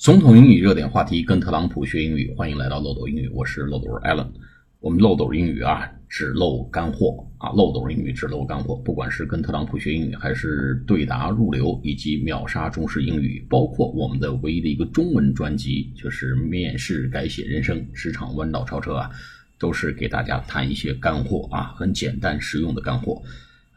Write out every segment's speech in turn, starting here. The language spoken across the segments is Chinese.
总统英语热点话题，跟特朗普学英语，欢迎来到漏斗英语，我是漏斗 Allen。我们漏斗英语啊，只漏干货啊，漏斗英语只漏干货。不管是跟特朗普学英语，还是对答入流，以及秒杀中式英语，包括我们的唯一的一个中文专辑，就是面试改写人生，职场弯道超车啊，都是给大家谈一些干货啊，很简单实用的干货。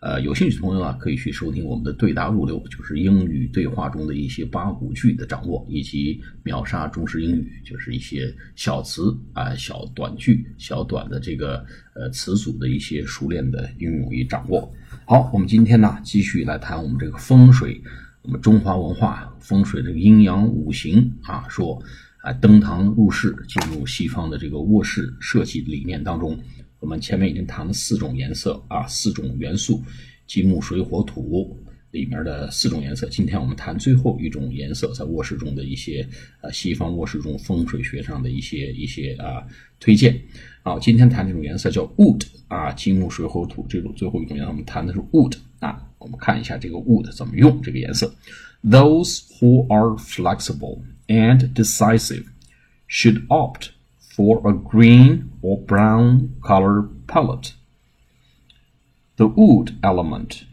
呃，有兴趣的朋友啊，可以去收听我们的对答入流，就是英语对话中的一些八股句的掌握，以及秒杀中式英语，就是一些小词啊、小短句、小短的这个呃词组的一些熟练的运用与掌握。好，我们今天呢继续来谈我们这个风水，我们中华文化风水这个阴阳五行啊，说啊登堂入室，进入西方的这个卧室设计理念当中。我们前面已经谈了四种颜色啊，四种元素，金木水火土里面的四种颜色。今天我们谈最后一种颜色，在卧室中的一些呃西方卧室中风水学上的一些一些啊推荐。啊，今天谈这种颜色叫 wood 啊，金木水火土这种最后一种颜色，我们谈的是 wood 啊。我们看一下这个 wood 怎么用这个颜色。Those who are flexible and decisive should opt. for a green or brown color palette. The wood element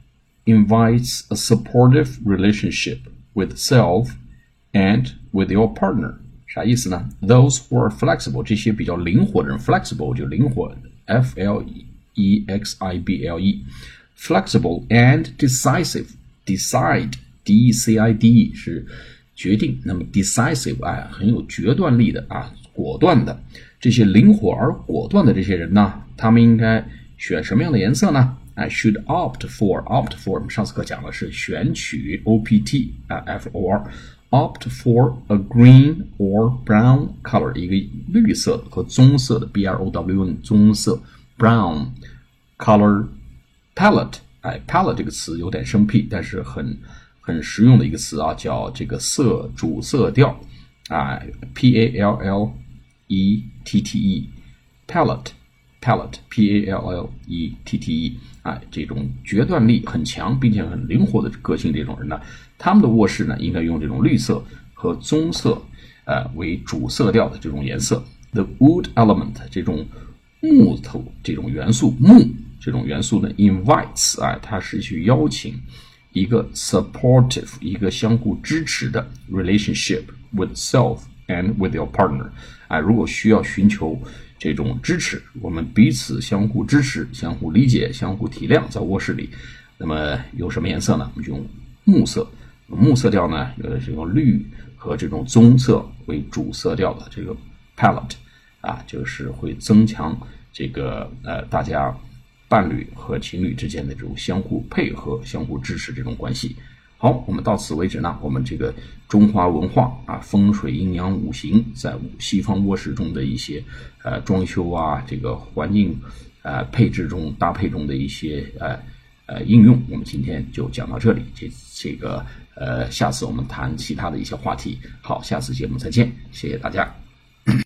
invites a supportive relationship with self and with your partner. 啥意思呢？Those who are flexible，这些比较灵活的人，flexible 就灵活，F L E X I B L E，flexible and decisive，decide D E C I D E 是 决定，那么 decisive 哎，很有决断力的啊，果断的，这些灵活而果断的这些人呢，他们应该选什么样的颜色呢？哎，should opt for opt for。我们上次课讲的是选取 O P T 啊 F O R，opt for a green or brown color，一个绿色和棕色的 B R O W n 棕色 brown color palette。哎，palette 这个词有点生僻，但是很很实用的一个词啊，叫这个色主色调啊，P A L L。E T T E，palette，palette，P A L L E T T E，哎，这种决断力很强，并且很灵活的个性，这种人呢，他们的卧室呢，应该用这种绿色和棕色，呃，为主色调的这种颜色。The wood element，这种木头这种元素，木这种元素呢，invites，啊，它是去邀请一个 supportive，一个相互支持的 relationship with self。And with your partner，啊，如果需要寻求这种支持，我们彼此相互支持、相互理解、相互体谅，在卧室里，那么有什么颜色呢？我们就用木色，木色调呢，呃，是用绿和这种棕色为主色调的这个 palette，啊，就是会增强这个呃大家伴侣和情侣之间的这种相互配合、相互支持这种关系。好，我们到此为止呢。我们这个中华文化啊，风水阴阳五行在西方卧室中的一些呃装修啊，这个环境呃配置中搭配中的一些呃呃应用，我们今天就讲到这里。这这个呃，下次我们谈其他的一些话题。好，下次节目再见，谢谢大家。